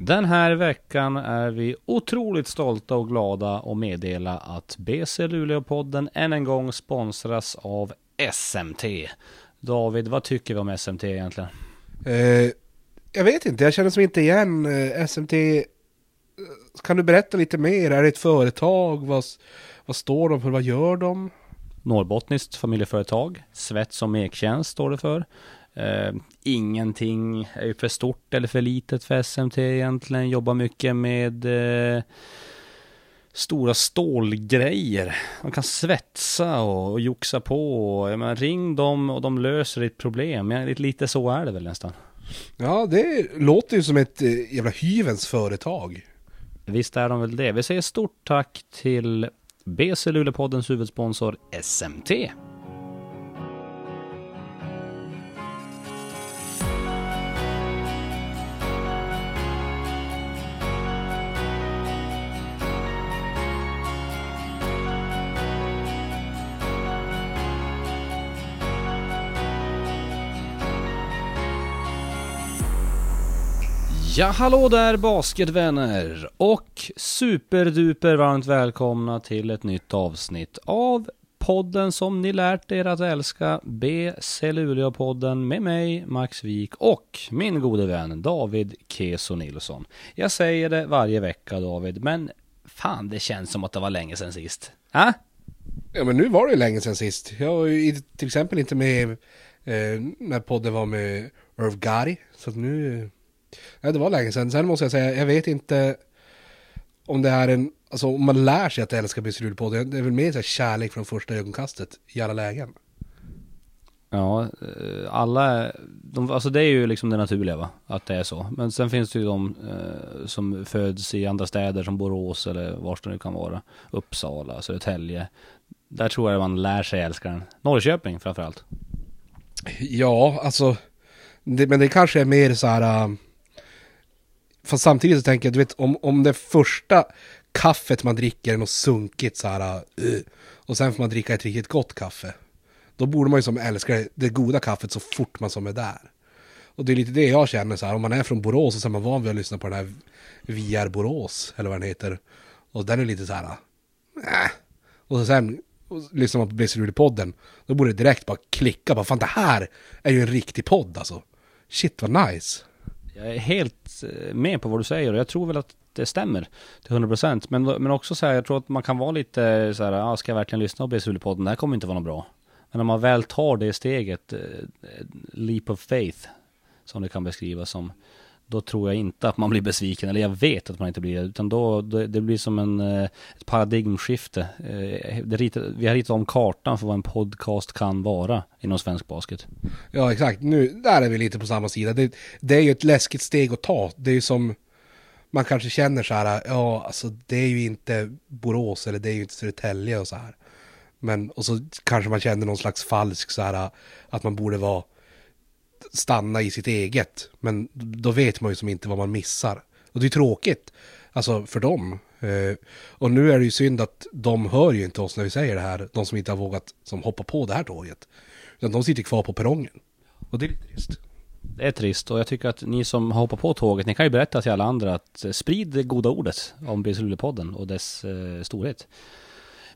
Den här veckan är vi otroligt stolta och glada att meddela att BC Luleå-podden än en gång sponsras av SMT. David, vad tycker vi om SMT egentligen? Eh, jag vet inte, jag känner som inte igen eh, SMT. Eh, Kan du berätta lite mer? Är det ett företag? Vad, vad står de för? Vad gör de? Norrbottniskt familjeföretag. Svets och mektjänst står det för. Eh, ingenting är ju för stort eller för litet för SMT egentligen. Jobbar mycket med eh, stora stålgrejer. Man kan svetsa och, och joxa på. Och, menar, ring dem och de löser ditt problem. Ja, lite, lite så är det väl nästan. Ja, det låter ju som ett eh, jävla hyvens företag. Visst är de väl det. Vi säger stort tack till BC Luleåpoddens huvudsponsor SMT. Ja, hallå där basketvänner! Och superduper varmt välkomna till ett nytt avsnitt av podden som ni lärt er att älska, BC Luleå-podden med mig, Max Wik och min gode vän David Keso Nilsson. Jag säger det varje vecka David, men fan det känns som att det var länge sedan sist. Äh? Ja, men nu var det ju länge sedan sist. Jag var ju till exempel inte med eh, när podden var med Irv Gotti. Så att nu... Nej, det var länge sedan. Sen måste jag säga, jag vet inte om det är en... Alltså om man lär sig att älska Bisrulpodden, det är väl mer så här kärlek från första ögonkastet i alla lägen. Ja, eh, alla, de, alltså det är ju liksom det naturliga va, att det är så. Men sen finns det ju de eh, som föds i andra städer som Borås eller var det nu kan vara. Uppsala, Södertälje. Där tror jag man lär sig älska den. Norrköping framförallt. Ja, alltså... Det, men det kanske är mer så här... äh, Fast samtidigt så tänker jag, du vet, om, om det första kaffet man dricker är något sunkigt så här... uh, och sen får man dricka ett riktigt gott kaffe. Då borde man ju som älska det, goda kaffet så fort man som är där. Och det är lite det jag känner så här, om man är från Borås och så är man van vid att lyssna på den här VR Borås, eller vad den heter. Och den är lite så här... Äh. Och så sen och lyssnar man på Blizzard podden då borde det direkt bara klicka, bara fan det här är ju en riktig podd alltså. Shit vad nice. Jag är helt eh, med på vad du säger och jag tror väl att det stämmer till 100% men, men också så här, jag tror att man kan vara lite så här, ah, ska jag verkligen lyssna på BSU-podden? Det här kommer inte vara något bra. Men om man väl tar det steget, eh, eh, leap of faith, som det kan beskrivas som, då tror jag inte att man blir besviken, eller jag vet att man inte blir det, utan då, det blir som en, eh, ett paradigmskifte. Eh, det ritar, vi har ritat om kartan för vad en podcast kan vara inom svensk basket. Ja exakt, nu, där är vi lite på samma sida. Det, det är ju ett läskigt steg att ta. Det är ju som, man kanske känner så här, ja alltså det är ju inte Borås eller det är ju inte Södertälje och så här. Men, och så kanske man känner någon slags falsk så här, att man borde vara, stanna i sitt eget. Men då vet man ju som inte vad man missar. Och det är tråkigt, alltså för dem. Eh, och nu är det ju synd att de hör ju inte oss när vi säger det här, de som inte har vågat som hoppa på det här tåget. Utan de sitter kvar på perrongen. Och det är lite trist. Det är trist och jag tycker att ni som har hoppat på tåget, ni kan ju berätta till alla andra att eh, sprid det goda ordet om BC Luleå-podden och dess eh, storhet.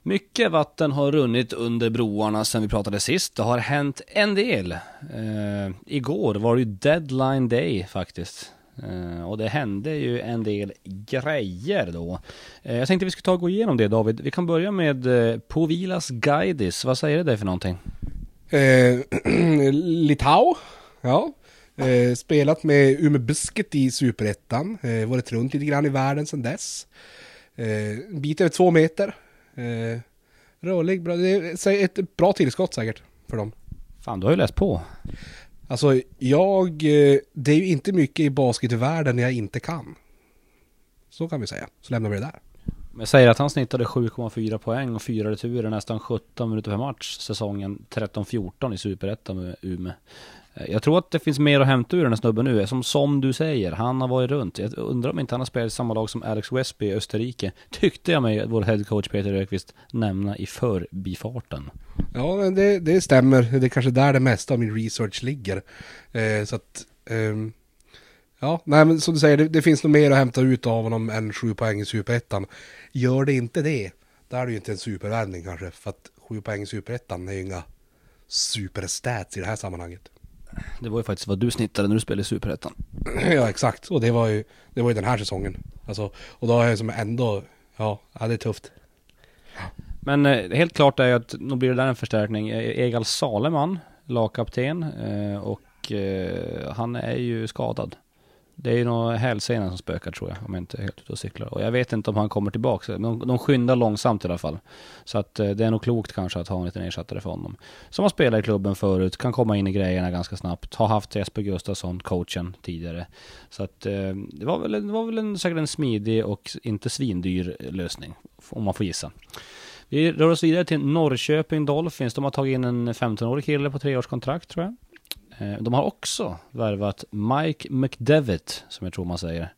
Mycket vatten har runnit under broarna sedan vi pratade sist. Det har hänt en del. Eh, igår var det ju deadline day faktiskt. Eh, och det hände ju en del grejer då. Eh, jag tänkte vi skulle ta och gå igenom det David. Vi kan börja med eh, Povilas Guidis. Vad säger det för någonting? Eh, Litau, ja. Eh, spelat med Umeå Busket i Superettan. Eh, varit runt lite grann i världen sedan dess. Eh, en bit över två meter. Eh, rörlig, bra. Det är ett bra tillskott säkert för dem. Fan, du har ju läst på. Alltså jag, eh, det är ju inte mycket i basketvärlden jag inte kan. Så kan vi säga. Så lämnar vi det där. Men jag säger att han snittade 7,4 poäng och fyra returer nästan 17 minuter per match säsongen 13-14 i Superettan med Umeå. Eh, jag tror att det finns mer att hämta ur den här snubben nu. Som, som du säger, han har varit runt. Jag undrar om inte han har spelat i samma lag som Alex Westby i Österrike. Tyckte jag mig, vår headcoach Peter Rökvist, nämna i förbifarten. Ja, men det, det stämmer. Det är kanske där det mesta av min research ligger. Eh, så att, eh, Ja, nej men som du säger, det, det finns nog mer att hämta ut av honom än sju poäng i superettan. Gör det inte det, då är det ju inte en supervärvning kanske. För att sju poäng i superettan är ju inga superstats i det här sammanhanget. Det var ju faktiskt vad du snittade när du spelade i Superettan. Ja, exakt. Och det var ju, det var ju den här säsongen. Alltså, och då är jag som ändå, ja, ja det är tufft. Men eh, helt klart är ju att nog blir det där en förstärkning. Eh, Egal Saleman, lagkapten, eh, och eh, han är ju skadad. Det är ju nog hälsena som spökar tror jag, om jag inte är helt ute och cyklar. Och jag vet inte om han kommer tillbaka. Men de, de skyndar långsamt i alla fall. Så att eh, det är nog klokt kanske att ha en liten ersättare för honom. Som har spelat i klubben förut, kan komma in i grejerna ganska snabbt. Har haft Jesper Gustafsson, coachen, tidigare. Så att eh, det var väl, det var väl en, säkert en smidig och inte svindyr lösning. Om man får gissa. Vi rör oss vidare till Norrköping Dolphins. De har tagit in en 15-årig kille på treårskontrakt tror jag. Eh, de har också värvat Mike McDevitt, som jag tror man säger,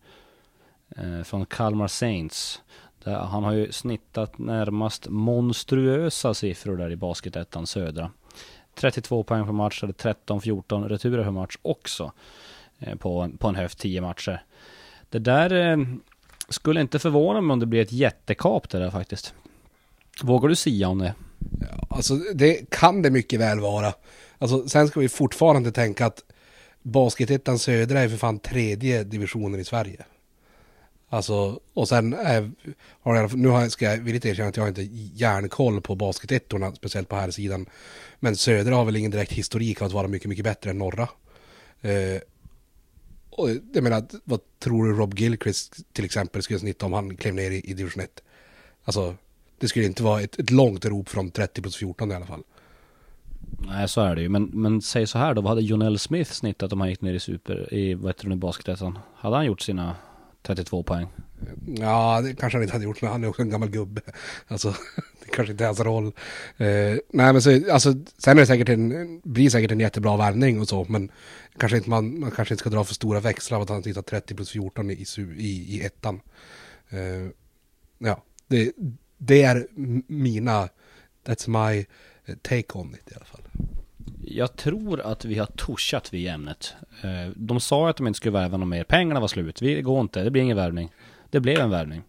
eh, från Kalmar Saints. Han har ju snittat närmast monstruösa siffror där i basketettan södra. 32 poäng per match, eller 13-14 returer per match också. Eh, på, på en höft 10 matcher. Det där skulle inte förvåna mig om det blir ett jättekap det där faktiskt. Vågar du sia om det? Alltså det kan det mycket väl vara. Alltså sen ska vi fortfarande tänka att Basketettan Södra är för fan tredje divisionen i Sverige. Alltså, och sen är, har jag, nu ska jag villigt erkänna att jag har inte järnkoll på basketettorna, speciellt på här sidan. Men Södra har väl ingen direkt historik av att vara mycket, mycket bättre än norra. Eh, och jag menar, vad tror du Rob Gilchrist till exempel skulle snitta om han klev ner i, i division 1? Alltså, det skulle inte vara ett, ett långt rop från 30 plus 14 i alla fall. Nej så är det ju, men, men säg så här då, vad hade Jonell Smith snittat om han gick ner i super, i vad heter det nu, basketettan? Hade han gjort sina 32 poäng? Ja, det kanske han inte hade gjort, men han är också en gammal gubbe. Alltså, det kanske inte är hans roll. Eh, nej, men så, alltså, sen är det säkert en, blir säkert en jättebra värvning och så, men kanske inte, man, man kanske inte ska dra för stora växlar av att han tittar 30 plus 14 i, i, i ettan. Eh, ja, det, det är mina, that's my take on it i alla fall. Jag tror att vi har touchat vid ämnet. Eh, de sa att de inte skulle värva någon mer, pengarna var slut. Vi går inte, det blir ingen värvning. Det blev en värvning.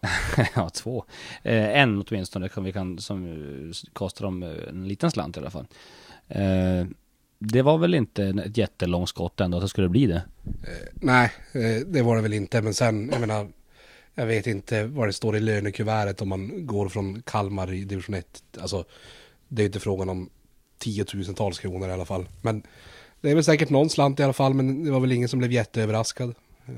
ja, två. Eh, en åtminstone som vi kan, som eh, kostar dem en liten slant i alla fall. Det var väl inte ett jättelångt skott ändå att det skulle bli det. Nej, det var det väl inte, men sen, jag menar, jag vet inte vad det står i lönekuvertet om man går från Kalmar i division 1. Alltså, det är inte frågan om tiotusentals kronor i alla fall. Men det är väl säkert någon slant i alla fall, men det var väl ingen som blev jätteöverraskad. Eh,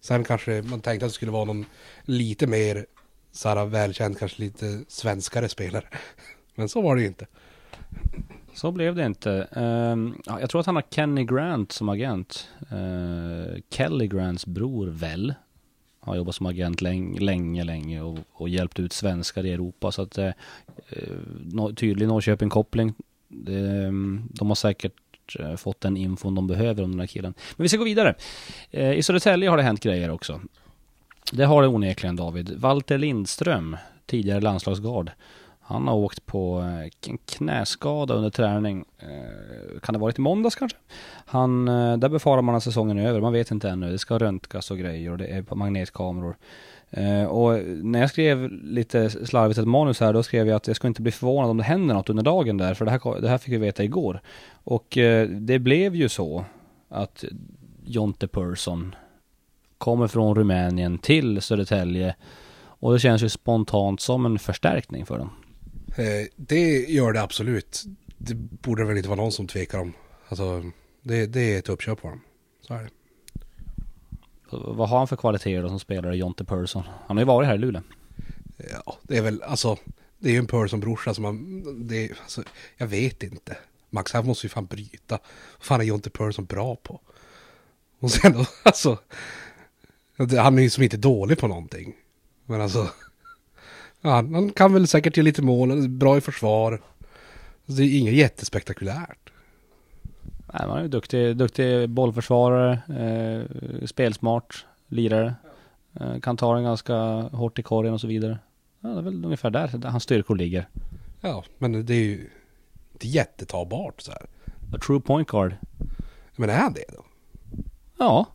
sen kanske man tänkte att det skulle vara någon lite mer så här välkänd, kanske lite svenskare spelare. Men så var det ju inte. Så blev det inte. Ehm, jag tror att han har Kenny Grant som agent. Uh, Kelly Grants bror väl. Har jobbat som agent länge, länge, länge och, och hjälpt ut svenskar i Europa. Så att eh, eh, det... tydlig Norrköping-koppling. Eh, de har säkert fått den infon de behöver om den här killen. Men vi ska gå vidare. Eh, I Södertälje har det hänt grejer också. Det har det onekligen David. Walter Lindström, tidigare landslagsgard. Han har åkt på eh, en knäskada under träning. Eh, kan det varit i måndags kanske? Han, eh, där befarar man att säsongen är över. Man vet inte ännu. Det ska röntgas och grejer och det är på magnetkameror. Och när jag skrev lite slarvigt ett manus här, då skrev jag att jag ska inte bli förvånad om det händer något under dagen där. För det här, det här fick vi veta igår. Och det blev ju så att Jonte Persson kommer från Rumänien till Södertälje. Och det känns ju spontant som en förstärkning för dem. Eh, Det gör det absolut. Det borde väl inte vara någon som tvekar om. Alltså, det, det är ett uppköp på dem. Så är det. Vad har han för kvaliteter då som spelare, Jonte Persson? Han har ju varit här i Luleå. Ja, det är väl, alltså, det är ju en Persson-brorsa som man, det är, alltså, jag vet inte. Max, här måste ju fan bryta. Vad fan är Jonte Persson bra på? Och sen då, alltså, han är ju som inte dålig på någonting. Men alltså, ja, han, kan väl säkert ge lite mål, bra i försvar. Det är inget jättespektakulärt. Nej, han är ju duktig, duktig bollförsvarare, eh, spelsmart, lirare. Eh, kan ta den ganska hårt i korgen och så vidare. Ja, det är väl ungefär där, där hans styrkor ligger. Ja, men det är ju inte jättetagbart så här. A true point guard. Men är han det då? Ja,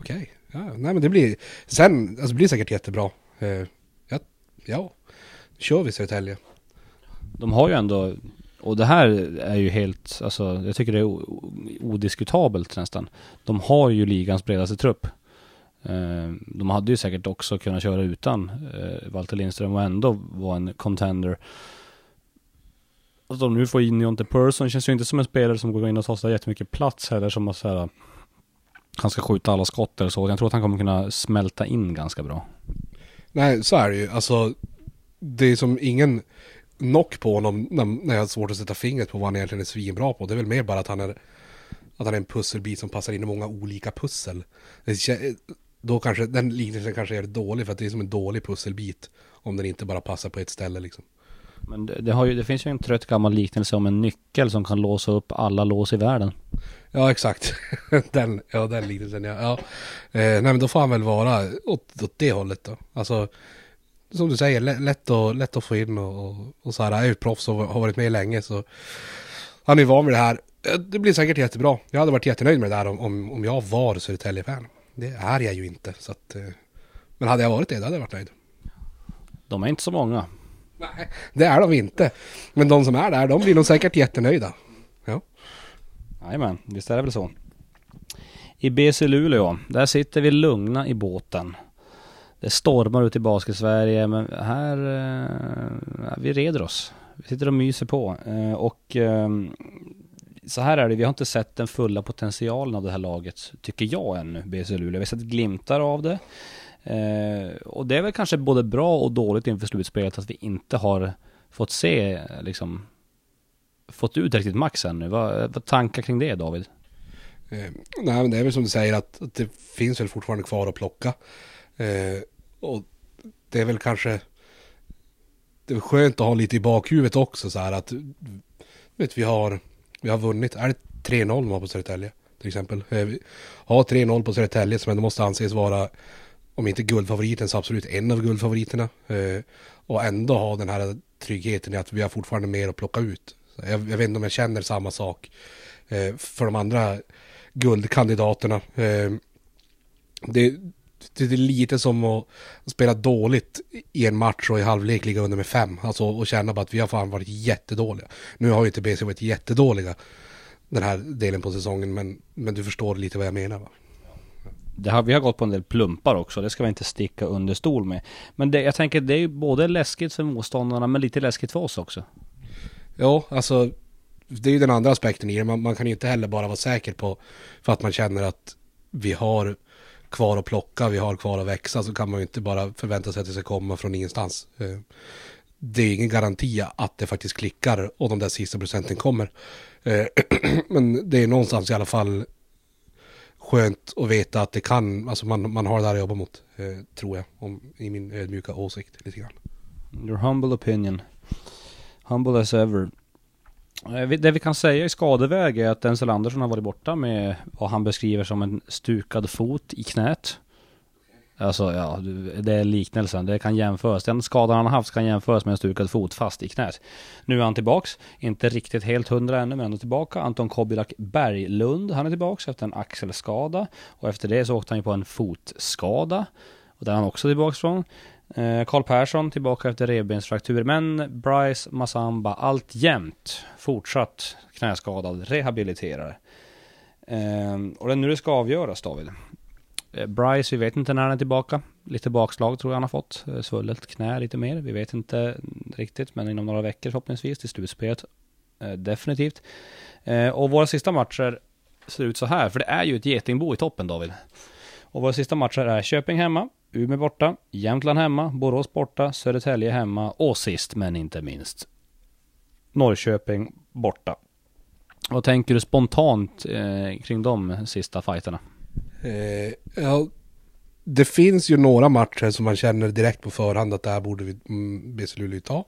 Okej. Ja, nej men det blir... Sen, alltså det blir säkert jättebra. Eh, ja, ja. Kör vi Södertälje. de har ju ändå, och det här är ju helt, alltså jag tycker det är odiskutabelt nästan. De har ju ligans bredaste trupp. Eh, De hade ju säkert också kunnat köra utan eh, Walter Lindström och ändå vara en contender. Och de nu får in Jonte Persson känns ju inte som en spelare som går in och tar så jättemycket plats heller som att säga han ska skjuta alla skott eller så. Jag tror att han kommer kunna smälta in ganska bra. Nej, så är det ju. Alltså, det är som ingen knock på honom när, när jag har svårt att sätta fingret på vad han egentligen är svinbra på. Det är väl mer bara att han är, att han är en pusselbit som passar in i många olika pussel. Det, då kanske, den liknelsen kanske är dålig för att det är som en dålig pusselbit. Om den inte bara passar på ett ställe liksom. Men det, det, har ju, det finns ju en trött gammal liknelse om en nyckel som kan låsa upp alla lås i världen. Ja, exakt. den, ja, den liknelsen ja. ja. Eh, nej, men då får han väl vara åt, åt det hållet då. Alltså, som du säger, lä- lätt, att, lätt att få in och, och, och så här. Jag är ju proffs och har varit med länge så han är van vid det här. Eh, Det blir säkert jättebra. Jag hade varit jättenöjd med det där om, om, om jag var Södertälje-fan. Det är jag ju inte. Så att, eh, men hade jag varit det, då hade jag varit nöjd. De är inte så många. Nej, det är de inte. Men de som är där, de blir nog säkert jättenöjda. Ja. Jajamän, visst är det väl så. I BC Luleå, där sitter vi lugna i båten. Det stormar ut i Basket-Sverige, men här... Eh, vi reder oss. Vi sitter och myser på. Eh, och eh, så här är det, vi har inte sett den fulla potentialen av det här laget, tycker jag ännu, BC Luleå. Vi har sett glimtar av det. Eh, och det är väl kanske både bra och dåligt inför slutspelet att vi inte har fått se liksom fått ut riktigt max ännu. Vad, vad tankar kring det David? Eh, nej men det är väl som du säger att, att det finns väl fortfarande kvar att plocka. Eh, och det är väl kanske det är skönt att ha lite i bakhuvudet också så här att vet, vi, har, vi har vunnit, är det 3-0 man har på Södertälje till exempel. Eh, vi har 3-0 på Södertälje som ändå måste anses vara om inte guldfavoriten så absolut en av guldfavoriterna. Eh, och ändå ha den här tryggheten i att vi har fortfarande mer att plocka ut. Jag, jag vet inte om jag känner samma sak eh, för de andra guldkandidaterna. Eh, det, det är lite som att spela dåligt i en match och i halvlek ligga under med fem. Alltså och känna bara att vi har fan varit jättedåliga. Nu har ju inte BC varit jättedåliga den här delen på säsongen men, men du förstår lite vad jag menar va? Det har, vi har gått på en del plumpar också, det ska vi inte sticka under stol med. Men det, jag tänker det är ju både läskigt för motståndarna men lite läskigt för oss också. Ja, alltså det är ju den andra aspekten i det. Man, man kan ju inte heller bara vara säker på för att man känner att vi har kvar att plocka, vi har kvar att växa så kan man ju inte bara förvänta sig att det ska komma från ingenstans. Eh, det är ingen garanti att det faktiskt klickar och de där sista procenten kommer. Eh, men det är någonstans i alla fall skönt att veta att det kan, alltså man, man har det där att jobba mot, eh, tror jag, om, i min ödmjuka åsikt lite grann. Your humble opinion. Humble as ever. Eh, det vi kan säga i skadeväg är att Denzel Andersson har varit borta med vad han beskriver som en stukad fot i knät. Alltså ja, det är liknelsen. Det kan jämföras. Den skadan han har haft kan jämföras med en stukad fot fast i knät. Nu är han tillbaks. Inte riktigt helt hundra ännu men ändå tillbaka. Anton Kobilak Berglund, han är tillbaks efter en axelskada. Och efter det så åkte han ju på en fotskada. Och där är han också tillbaks från. Eh, Karl Persson tillbaka efter revbensfraktur. Men Bryce Massamba alltjämt fortsatt knäskadad, rehabiliterare. Ehm, och det är nu det ska avgöras David. Eh, Bryce, vi vet inte när han är tillbaka. Lite bakslag tror jag han har fått. Eh, svullet knä lite mer. Vi vet inte riktigt, men inom några veckor förhoppningsvis till slutspelet. Definitivt. Och våra sista matcher ser ut så här, för det är ju ett getingbo i toppen David. Och våra sista matcher är Köping hemma, Umeå borta, Jämtland hemma, Borås borta, Södertälje hemma och sist men inte minst Norrköping borta. Vad tänker du spontant eh, kring de sista fighterna? Eh, ja, det finns ju några matcher som man känner direkt på förhand att det här borde vi mm, BC Luleå ta.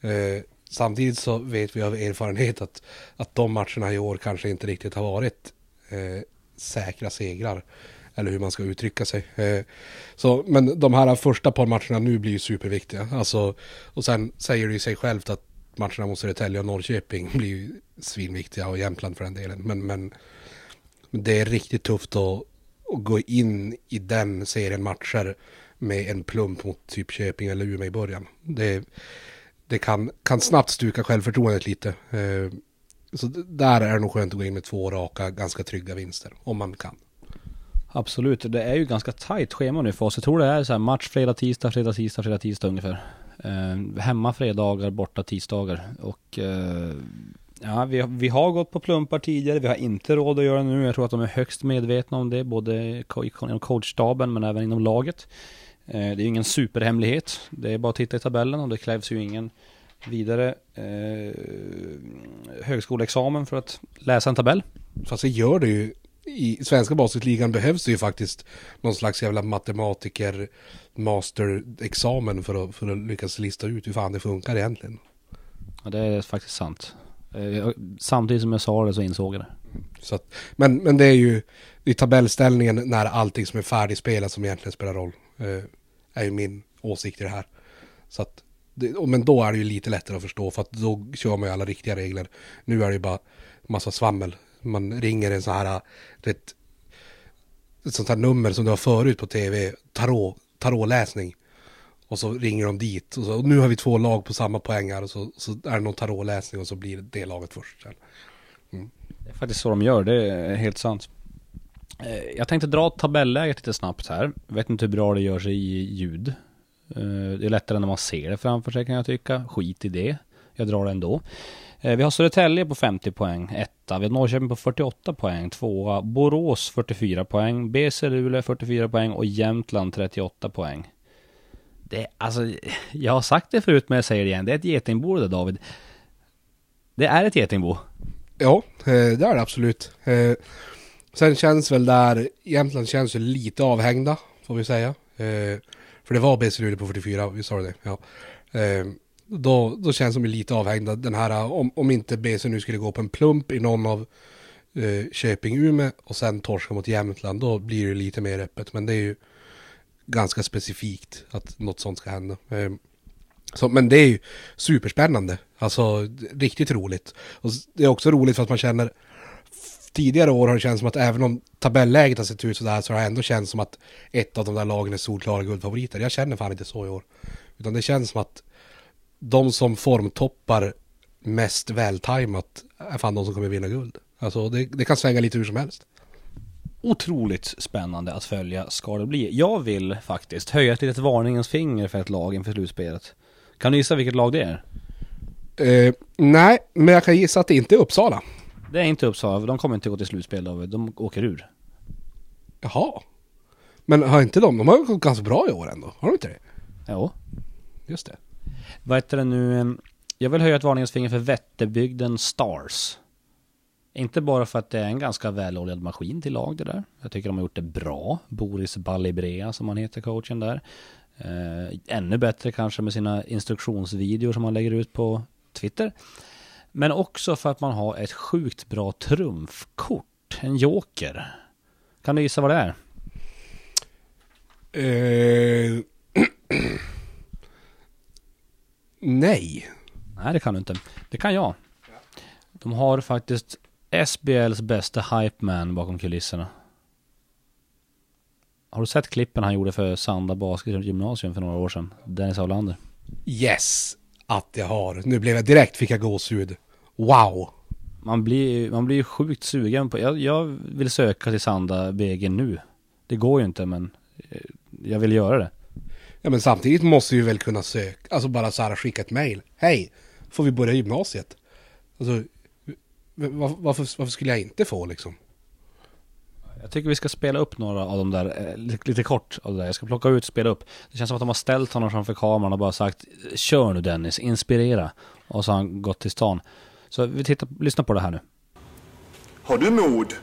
Eh, samtidigt så vet vi av erfarenhet att, att de matcherna i år kanske inte riktigt har varit eh, säkra segrar. Eller hur man ska uttrycka sig. Eh, så, men de här första par matcherna nu blir ju superviktiga. Alltså, och sen säger det ju sig självt att matcherna mot Södertälje och Norrköping blir ju svinviktiga och Jämtland för den delen. Men, men det är riktigt tufft att, att gå in i den serien matcher med en plump mot typ Köping eller Umeå i början. Det, det kan, kan snabbt stuka självförtroendet lite. Eh, så där är det nog skönt att gå in med två raka, ganska trygga vinster, om man kan. Absolut, det är ju ganska tajt schema nu för oss. Jag tror det är så här match fredag, tisdag, fredag, tisdag, fredag, tisdag ungefär. Eh, hemma fredagar, borta tisdagar. Och eh, ja, vi, vi har gått på plumpar tidigare. Vi har inte råd att göra det nu. Jag tror att de är högst medvetna om det, både inom coachstaben men även inom laget. Eh, det är ju ingen superhemlighet. Det är bara att titta i tabellen och det krävs ju ingen vidare eh, högskoleexamen för att läsa en tabell. Fast det gör det ju. I svenska basketligan behövs det ju faktiskt någon slags jävla matematiker masterexamen för att, för att lyckas lista ut hur fan det funkar egentligen. Ja, det är faktiskt sant. Eh, samtidigt som jag sa det så insåg jag det. Så att, men, men det är ju i tabellställningen när allting som är färdigspelat som egentligen spelar roll. Eh, är ju min åsikt i det här. Så att, men då är det ju lite lättare att förstå för att då kör man ju alla riktiga regler. Nu är det ju bara massa svammel. Man ringer en sån här, äh, vet, ett sånt här nummer som du har förut på tv, tarot, tarotläsning. Och så ringer de dit och, så, och nu har vi två lag på samma poängar och så, så är det någon tarotläsning och så blir det, det laget först. Mm. Det är faktiskt så de gör, det är helt sant. Eh, jag tänkte dra tabelläget lite snabbt här. Jag vet inte hur bra det gör sig i ljud. Eh, det är lättare när man ser det framför sig kan jag tycka. Skit i det. Jag drar det ändå. Eh, vi har Södertälje på 50 poäng, etta. Vi har Norrköping på 48 poäng, tvåa. Borås 44 poäng, BC Luleå 44 poäng och Jämtland 38 poäng. Det, alltså, jag har sagt det förut men jag säger det igen. Det är ett getingbo det David. Det är ett getingbo. Ja, eh, det är det absolut. Eh, sen känns väl där, Jämtland känns ju lite avhängda, får vi säga. För det var BC Luleå på 44, vi sa det, ja. Då, då känns de lite avhängda. Den här, eh, om, om inte BC nu skulle gå på en plump i någon av eh, Köping-Umeå och sen torska mot Jämtland, då blir det lite mer öppet. Men det är ju ganska specifikt att något sånt ska hända. Eh, så, men det är ju superspännande, alltså riktigt roligt. Och det är också roligt för att man känner tidigare år har det känts som att även om tabelläget har sett ut sådär så har det ändå känts som att ett av de där lagen är solklara guldfavoriter. Jag känner fan inte så i år. Utan det känns som att de som formtoppar mest vältajmat är fan de som kommer vinna guld. Alltså det, det kan svänga lite hur som helst. Otroligt spännande att följa ska det bli. Jag vill faktiskt höja ett litet varningens finger för ett lag inför slutspelet. Kan du gissa vilket lag det är? Uh, nej, men jag kan gissa att det inte är Uppsala. Det är inte Uppsala, de kommer inte gå till slutspel David. De åker ur. Jaha. Men har inte de, de har gått ganska bra i år ändå, har de inte det? Jo. Just det. Vad heter det nu? Jag vill höja ett varningens finger för Vätterbygden Stars. Inte bara för att det är en ganska väloljad maskin till lag det där. Jag tycker de har gjort det bra. Boris Ballibrea som han heter, coachen där. Eh, ännu bättre kanske med sina instruktionsvideor som han lägger ut på Twitter. Men också för att man har ett sjukt bra trumfkort. En joker. Kan du gissa vad det är? Uh, nej. Nej, det kan du inte. Det kan jag. De har faktiskt SBLs bästa hype man bakom kulisserna. Har du sett klippen han gjorde för Sanda Basket Gymnasium för några år sedan? Dennis Aulander. Yes, att jag har. Nu blev jag direkt, fick jag gåshud. Wow! Man blir, man blir sjukt sugen på, jag, jag vill söka till Sanda BG nu. Det går ju inte men eh, jag vill göra det. Ja men samtidigt måste vi väl kunna söka, alltså bara så här skicka ett mail. Hej, får vi börja gymnasiet? Alltså, varför, varför, skulle jag inte få liksom? Jag tycker vi ska spela upp några av de där, eh, lite, lite kort av det där. Jag ska plocka ut spela upp. Det känns som att de har ställt honom framför kameran och bara sagt Kör nu Dennis, inspirera. Och så har han gått till stan. Så vi tittar, lyssna på det här nu. Har du mod?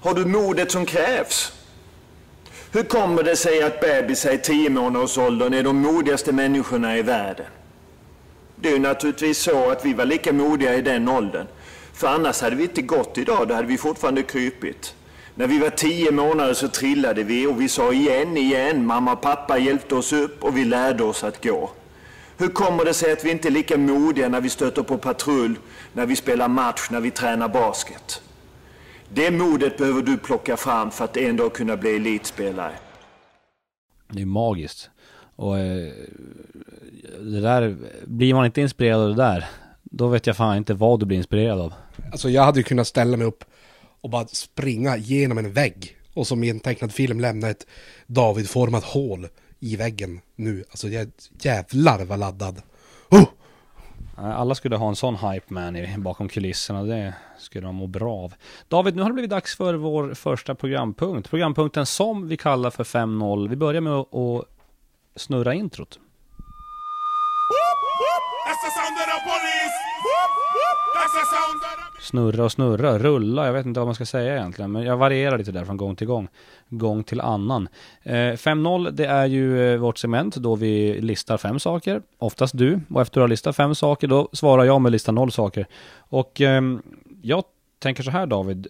Har du modet som krävs? Hur kommer det sig att bebisar i tio månaders åldern är de modigaste människorna i världen? Det är ju naturligtvis så att vi var lika modiga i den åldern. För annars hade vi inte gått idag, då hade vi fortfarande krypit. När vi var tio månader så trillade vi och vi sa igen, igen, mamma och pappa hjälpte oss upp och vi lärde oss att gå. Hur kommer det sig att vi inte är lika modiga när vi stöter på patrull, när vi spelar match, när vi tränar basket? Det modet behöver du plocka fram för att en dag kunna bli elitspelare. Det är magiskt. Och eh, det där, blir man inte inspirerad av det där, då vet jag fan inte vad du blir inspirerad av. Alltså jag hade ju kunnat ställa mig upp och bara springa genom en vägg. Och som i en tecknad film lämna ett David-format hål i väggen nu. Alltså jag, jävlar vad laddad. Oh! Eh, alla skulle ha en sån hype man bakom kulisserna, det skulle de må bra av. David, nu har det blivit dags för vår första programpunkt. Programpunkten som vi kallar för 5.0. Vi börjar med att, att snurra introt. That's the sound of the police. Snurra och snurra, rulla, jag vet inte vad man ska säga egentligen. Men jag varierar lite där från gång till gång. Gång till annan. Eh, 5-0, det är ju eh, vårt segment då vi listar fem saker. Oftast du. Och efter att du har listat fem saker, då svarar jag med lista noll saker. Och eh, jag tänker så här David.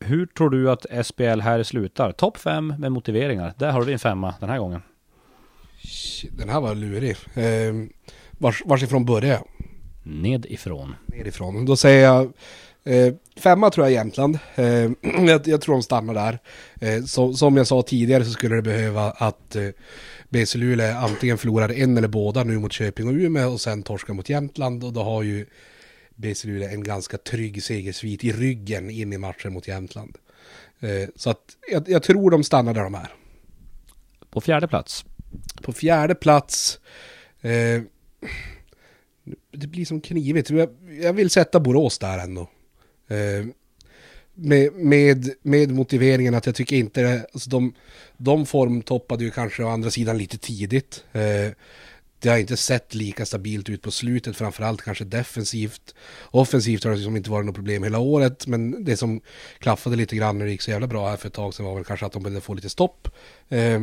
Hur tror du att SPL här slutar? Topp fem med motiveringar. Där har du din femma den här gången. Den här var lurig. Eh, vars, varsifrån börjar jag? Nedifrån. Nerifrån. Då säger jag eh, femma tror jag Jämtland. Eh, jag, jag tror de stannar där. Eh, så, som jag sa tidigare så skulle det behöva att eh, BC Luleå antingen förlorar en eller båda nu mot Köping och Umeå och sen torskar mot Jämtland. Och då har ju BC Luleå en ganska trygg segersvit i ryggen in i matchen mot Jämtland. Eh, så att jag, jag tror de stannar där de är. På fjärde plats. På fjärde plats. Det blir som knivigt. Jag, jag vill sätta Borås där ändå. Eh, med, med, med motiveringen att jag tycker inte det, alltså de, de formtoppade ju kanske å andra sidan lite tidigt. Eh, det har inte sett lika stabilt ut på slutet, framförallt kanske defensivt. Offensivt har det liksom inte varit något problem hela året, men det som klaffade lite grann när det gick så jävla bra här för ett tag sedan var väl kanske att de behövde få lite stopp. Eh,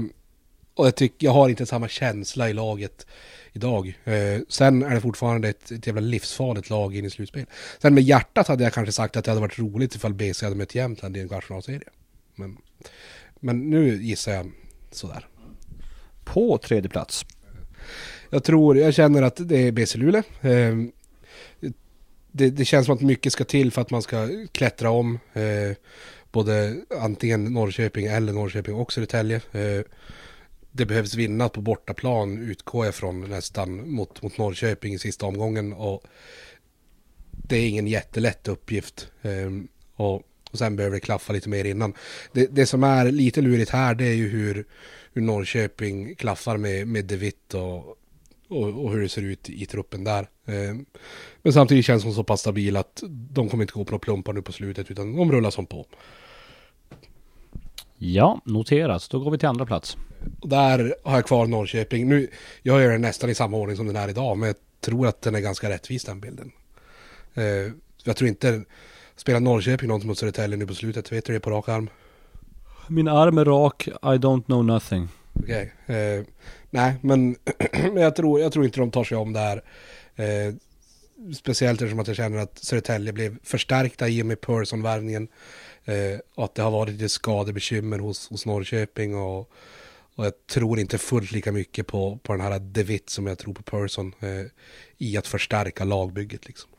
och jag tycker, jag har inte samma känsla i laget idag. Eh, sen är det fortfarande ett, ett jävla livsfarligt lag in i slutspel. Sen med hjärtat hade jag kanske sagt att det hade varit roligt ifall BC hade mött Jämtland i en kvartsfinalserie. Men, men nu gissar jag sådär. På tredje plats. Jag tror, jag känner att det är BC Luleå. Eh, det, det känns som att mycket ska till för att man ska klättra om. Eh, både antingen Norrköping eller Norrköping och Södertälje. Eh, det behövs vinna på bortaplan utgår jag från nästan mot, mot Norrköping i sista omgången. Och det är ingen jättelätt uppgift. Ehm, och, och sen behöver det klaffa lite mer innan. Det, det som är lite lurigt här det är ju hur, hur Norrköping klaffar med, med De Witt och, och, och hur det ser ut i truppen där. Ehm, men samtidigt känns de så pass stabila att de kommer inte gå på några plumpar nu på slutet utan de rullar som på. Ja, noterat. Då går vi till andra plats. Där har jag kvar Norrköping. Nu, jag gör den nästan i samma ordning som den är idag, men jag tror att den är ganska rättvis den bilden. Eh, jag tror inte, spelar Norrköping något mot Södertälje nu på slutet, vet du det på rak arm? Min arm är rak, I don't know nothing. Okej. Eh, nej, men men jag, tror, jag tror inte de tar sig om där. Eh, speciellt eftersom att jag känner att Södertälje blev förstärkta i och med Persson-värvningen. Eh, att det har varit lite skadebekymmer hos, hos Norrköping och, och jag tror inte fullt lika mycket på, på den här Devitt som jag tror på Persson eh, i att förstärka lagbygget liksom.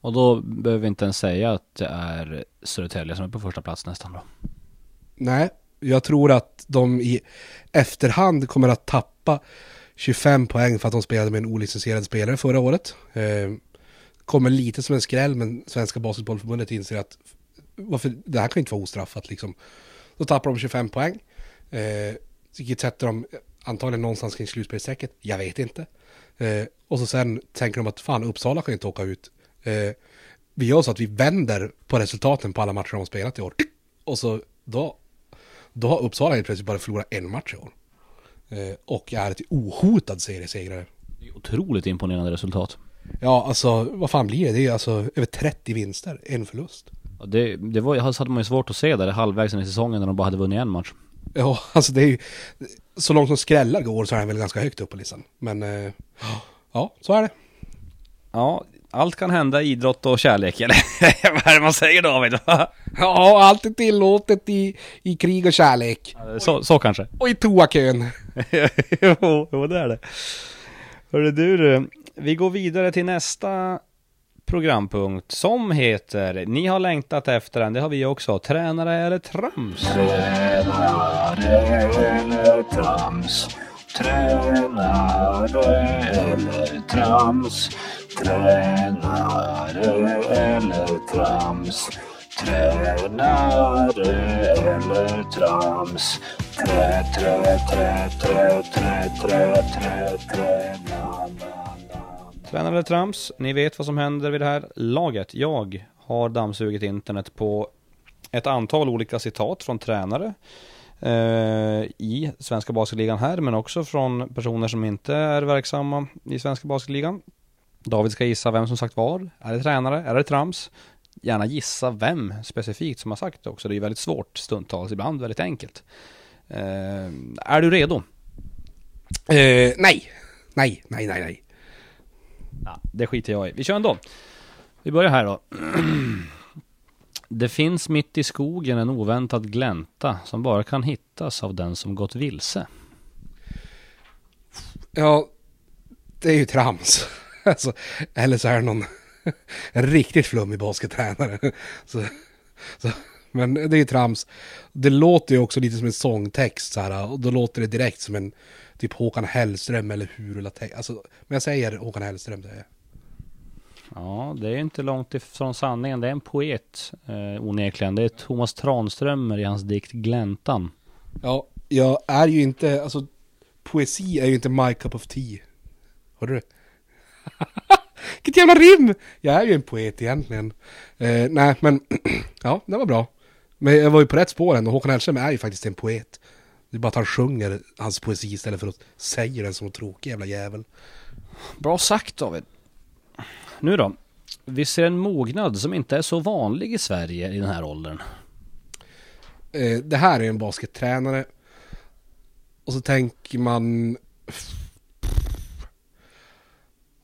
Och då behöver vi inte ens säga att det är Södertälje som är på första plats nästan då. Nej, jag tror att de i efterhand kommer att tappa 25 poäng för att de spelade med en olicensierad spelare förra året. Eh, kommer lite som en skräll, men Svenska Basketbollförbundet inser att varför, det här kan inte vara ostraffat liksom. Då tappar de 25 poäng. Eh, vilket sätter de antagligen någonstans kring slutspelsstrecket. Jag vet inte. Eh, och så sen tänker de att fan, Uppsala kan inte åka ut. Eh, vi gör så att vi vänder på resultaten på alla matcher de har spelat i år. Och så då, då har Uppsala helt plötsligt bara förlorat en match i år. Eh, och är ett ohotad seriesegrare. Det är otroligt imponerande resultat. Ja, alltså vad fan blir det? Det är alltså över 30 vinster, en förlust. Och Det, det var, hade man ju svårt att se där halvvägs in i säsongen när de bara hade vunnit en match. Ja, alltså det är ju... Så långt som skrällar går så är den väl ganska högt upp på listan. Men... Eh, ja, så är det. Ja, allt kan hända i idrott och kärlek, eller vad är det man säger David? Ja, allt är tillåtet i, i krig och kärlek. så, så kanske. Och i toakön. jo, jo, det är det. Hörru du, vi går vidare till nästa programpunkt som heter Ni har längtat efter den, det har vi också. Tränare eller trams? Tränare eller trams? Tränare eller trams? Tränare eller trams? Tränare eller trams? Trä, trä, trä, trä, trä, trä, trä, trä. Tränare eller trams? Ni vet vad som händer vid det här laget. Jag har dammsugit internet på ett antal olika citat från tränare eh, i svenska basketligan här, men också från personer som inte är verksamma i svenska basketligan. David ska gissa vem som sagt var. Är det tränare? Är det trams? Gärna gissa vem specifikt som har sagt det också. Det är väldigt svårt stundtals, ibland väldigt enkelt. Eh, är du redo? Eh, nej. Nej, nej, nej, nej. Ja, det skiter jag i. Vi kör ändå. Vi börjar här då. Det finns mitt i skogen en oväntad glänta som bara kan hittas av den som gått vilse. Ja, det är ju trams. Alltså, eller så är det någon en riktigt flummig baskettränare. Så, så, men det är ju trams. Det låter ju också lite som en sångtext så här. Och då låter det direkt som en typ Håkan Hellström eller Hurula Alltså, men jag säger Håkan Hellström. Det är. Ja, det är inte långt ifrån sanningen. Det är en poet eh, onekligen. Det är Thomas Tranströmer i hans dikt Gläntan. Ja, jag är ju inte, alltså poesi är ju inte my cup of tea. Hörde du? Vilket jävla rim! Jag är ju en poet egentligen. Eh, nej, men ja, det var bra. Men jag var ju på rätt spår ändå. Håkan Hellström är ju faktiskt en poet. Det är bara att han sjunger hans poesi istället för att säga den som en tråkig jävla jävel. Bra sagt David. Nu då. Vi ser en mognad som inte är så vanlig i Sverige i den här åldern. Eh, det här är en baskettränare. Och så tänker man...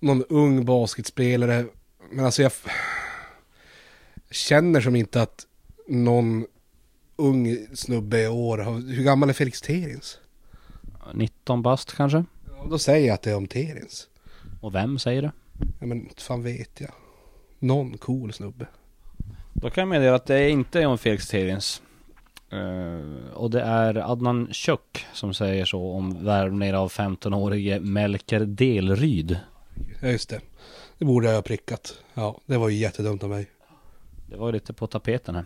Någon ung basketspelare. Men alltså jag... Känner som inte att någon ung snubbe i år. Hur gammal är Felix Terins? 19 bast kanske? Ja, då säger jag att det är om Terins. Och vem säger det? Ja men fan vet jag. Någon cool snubbe. Då kan jag meddela att det är inte om Felix Terins. Eh, och det är Adnan Kök som säger så om värvningen av 15-årige Melker Delryd. Ja just det. Det borde jag ha prickat. Ja, det var ju jättedumt av mig. Det var ju lite på tapeten här.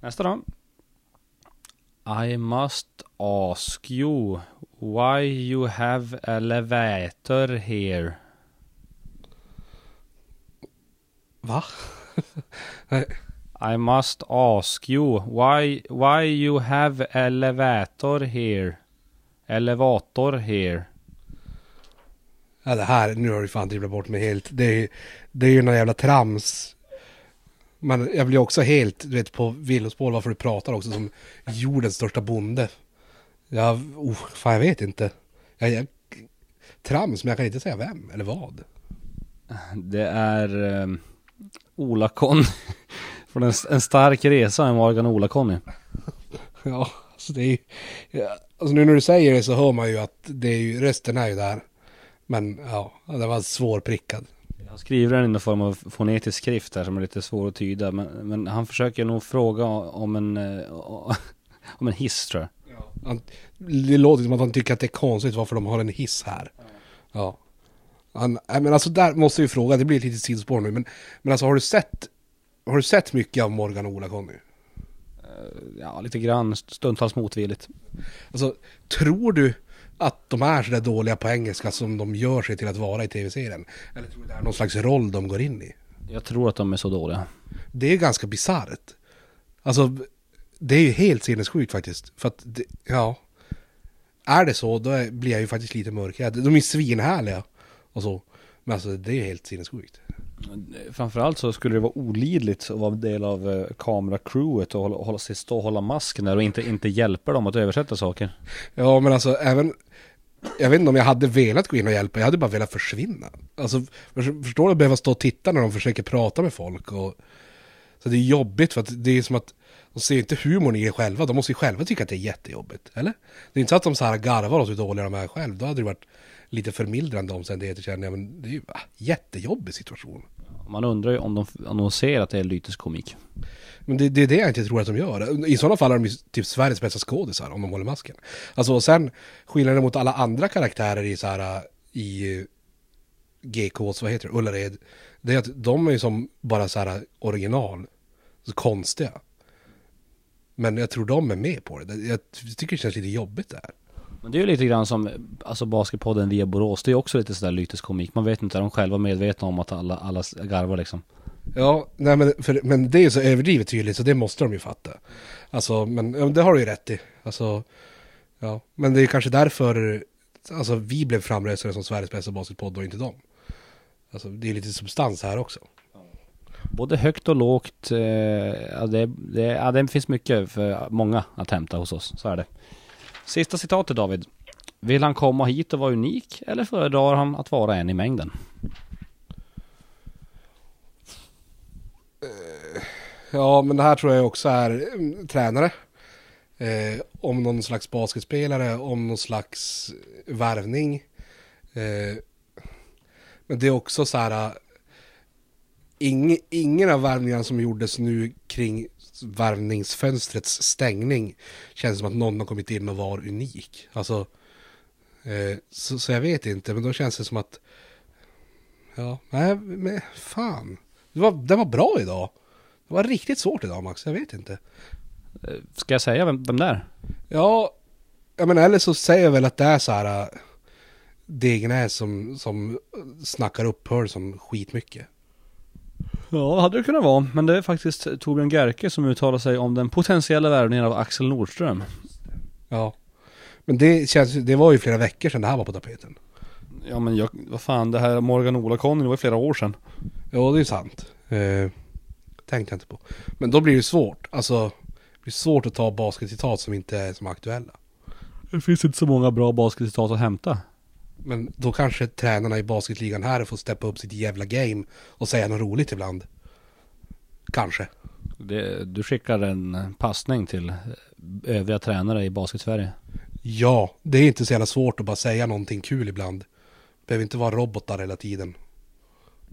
Nästa då. I must ask you why you have elevator here. Va? Nej. I must ask you why, why you have elevator here. Elevator here. Ja det här, nu har du fan dribblat bort mig helt. Det är, det är ju någon jävla trams. Men jag blir också helt, du vet, på villospår varför du pratar också som jordens största bonde. Jag, oh, fan jag vet inte. Jag, jag, trams, men jag kan inte säga vem eller vad. Det är um, Ola Conny. Från en, en stark resa med Morgan Ola Conny. Ja, alltså det är ju, alltså nu när du säger det så hör man ju att det är ju, rösten är ju där. Men ja, det var svårprickad. Jag skriver den i någon form av fonetisk skrift här som är lite svår att tyda. Men, men han försöker nog fråga om en, eh, om en hiss tror jag. Han, det låter som att han tycker att det är konstigt varför de har en hiss här. Ja. Han, men alltså där måste ju fråga, det blir ett litet sidospår nu, men, men alltså har du sett, har du sett mycket av Morgan och Ola-Conny? Ja, lite grann stundtals motvilligt. Alltså, tror du att de är sådär dåliga på engelska som de gör sig till att vara i tv-serien? Eller tror du det är någon slags roll de går in i? Jag tror att de är så dåliga. Det är ganska bisarrt. Alltså, det är ju helt sinnessjukt faktiskt. För att, det, ja. Är det så, då blir jag ju faktiskt lite mörkrädd. De är svinhärliga och så. Men alltså, det är ju helt sinnessjukt. Framförallt så skulle det vara olidligt att vara del av eh, kameracrewet och hålla, hålla sig stå och hålla masken där och inte, inte hjälpa dem att översätta saker. Ja, men alltså även... Jag vet inte om jag hade velat gå in och hjälpa, jag hade bara velat försvinna. Alltså, förstår du att behöva stå och titta när de försöker prata med folk och... Så det är jobbigt för att det är som att de ser inte humorn i det själva, de måste ju själva tycka att det är jättejobbigt, eller? Det är inte så att de så här garvar åt hur dåliga de är själv, då hade det varit lite förmildrande omständigheter känner jag, men det är ju ah, jättejobbig situation. Man undrar ju om de, ser att det är lyteskomik. Men det, det är det jag inte tror att de gör. I sådana fall är de ju typ Sveriges bästa skådisar om de håller masken. Alltså och sen skillnaden mot alla andra karaktärer i så här i GKs, vad heter det, Ullared. Det är att de är ju som bara så här original. Så konstiga. Men jag tror de är med på det. Jag tycker det känns lite jobbigt det här. Men det är ju lite grann som, alltså Basketpodden via Borås, det är också lite sådär lyteskomik. Man vet inte, är de själva medvetna om att alla, alla garvar liksom. Ja, nej men, för, men det är ju så överdrivet tydligt så det måste de ju fatta. Alltså, men det har du ju rätt i. Alltså, ja. Men det är kanske därför alltså, vi blev framröstade som Sveriges bästa basketpodd och inte dem. Alltså, det är lite substans här också. Både högt och lågt, eh, ja, det, det, ja, det finns mycket för många att hämta hos oss, så är det. Sista citatet David. Vill han komma hit och vara unik eller föredrar han att vara en i mängden? Eh, ja, men det här tror jag också är mm, tränare. Eh, om någon slags basketspelare, om någon slags värvning. Eh, men det är också så här. Eh, ing, ingen av värvningarna som gjordes nu kring värvningsfönstrets stängning känns som att någon har kommit in och var unik. Alltså, eh, så, så jag vet inte, men då känns det som att Ja, nej, men fan. Det var, det var bra idag. Det var riktigt svårt idag Max, jag vet inte. Ska jag säga vem, vem det är? Ja, jag menar eller så säger jag väl att det är så här äh, Degenäs som, som snackar upp som skitmycket. Ja, hade det kunnat vara. Men det är faktiskt Torbjörn Gerke som uttalar sig om den potentiella värvningen av Axel Nordström. Ja. Men det känns det var ju flera veckor sedan det här var på tapeten. Ja men jag, vad fan det här Morgan Ola Conny, det var ju flera år sedan. Ja, det är sant. Eh, tänkte jag inte på. Men då blir det svårt. Alltså, det blir svårt att ta basketcitat som inte är som aktuella. Det finns inte så många bra basketcitat att hämta. Men då kanske tränarna i basketligan här får steppa upp sitt jävla game och säga något roligt ibland. Kanske. Det, du skickar en passning till övriga tränare i Basket-Sverige. Ja, det är inte så jävla svårt att bara säga någonting kul ibland. Behöver inte vara robotar hela tiden.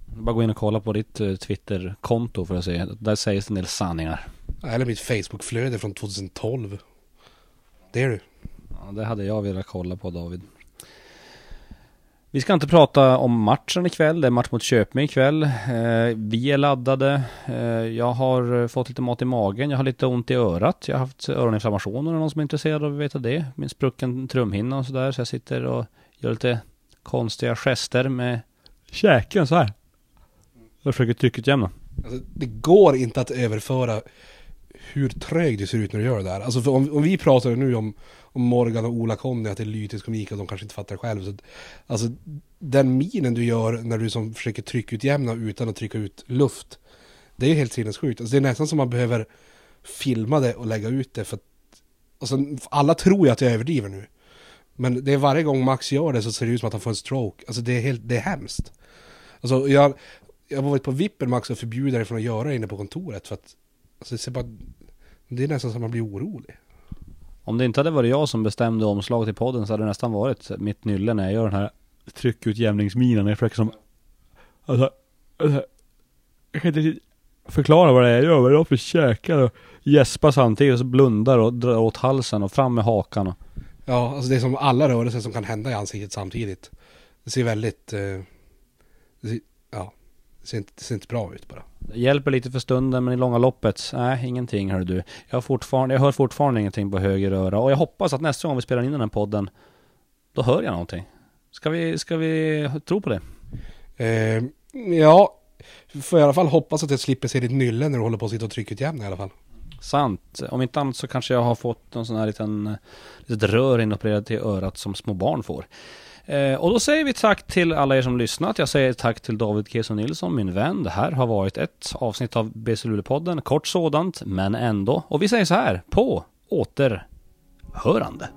Bara gå in och kolla på ditt eh, Twitter-konto för att se. Där sägs en del sanningar. Eller mitt Facebook-flöde från 2012. Det är du. Ja, det hade jag velat kolla på David. Vi ska inte prata om matchen ikväll. Det är match mot Köping ikväll. Eh, vi är laddade. Eh, jag har eh, fått lite mat i magen. Jag har lite ont i örat. Jag har haft öroninflammation. Är det någon som är intresserad av att veta det? Min sprucken trumhinna och sådär. Så jag sitter och gör lite konstiga gester med käken så här. Jag försöker tryckutjämna. Alltså, det går inte att överföra hur trög du ser ut när du gör det där. Alltså om, om vi pratar nu om, och Morgan och Ola Conny, att det är lytisk komik och de kanske inte fattar det själv. Så, alltså den minen du gör när du som försöker tryckutjämna utan att trycka ut luft. Det är ju helt sinnessjukt. Alltså, det är nästan som man behöver filma det och lägga ut det för att alltså, alla tror ju att jag överdriver nu. Men det är varje gång Max gör det så ser det ut som att han får en stroke. Alltså det är helt, det är hemskt. Alltså jag, jag har varit på vippen Max och förbjuda dig från att göra det inne på kontoret för att alltså, det, ser bara, det är nästan som att man blir orolig. Om det inte hade varit jag som bestämde omslag till podden så hade det nästan varit mitt nylle när jag gör den här tryckutjämningsminen. Jag försöker som... Alltså, alltså, jag kan inte riktigt förklara vad det är jag gör. Vad det är för käkar och gäspar samtidigt och så blundar och drar åt halsen och fram med hakan. Och... Ja, alltså det är som alla rörelser som kan hända i ansiktet samtidigt. Det ser väldigt... Eh, det ser, ja, ser, inte, det ser inte bra ut bara. Det hjälper lite för stunden men i långa loppet, nej ingenting hör du. Jag, har fortfarande, jag hör fortfarande ingenting på höger öra och jag hoppas att nästa gång vi spelar in den här podden, då hör jag någonting. Ska vi, ska vi tro på det? Eh, ja, får i alla fall hoppas att jag slipper se ditt nylle när du håller på att sitta och tryckutjämna i alla fall. Sant. Om inte annat så kanske jag har fått någon sån här liten, litet rör inopererat till örat som små barn får. Eh, och då säger vi tack till alla er som lyssnat. Jag säger tack till David Keso Nilsson, min vän. Det här har varit ett avsnitt av BC Luleå-podden. Kort sådant, men ändå. Och vi säger så här, på återhörande.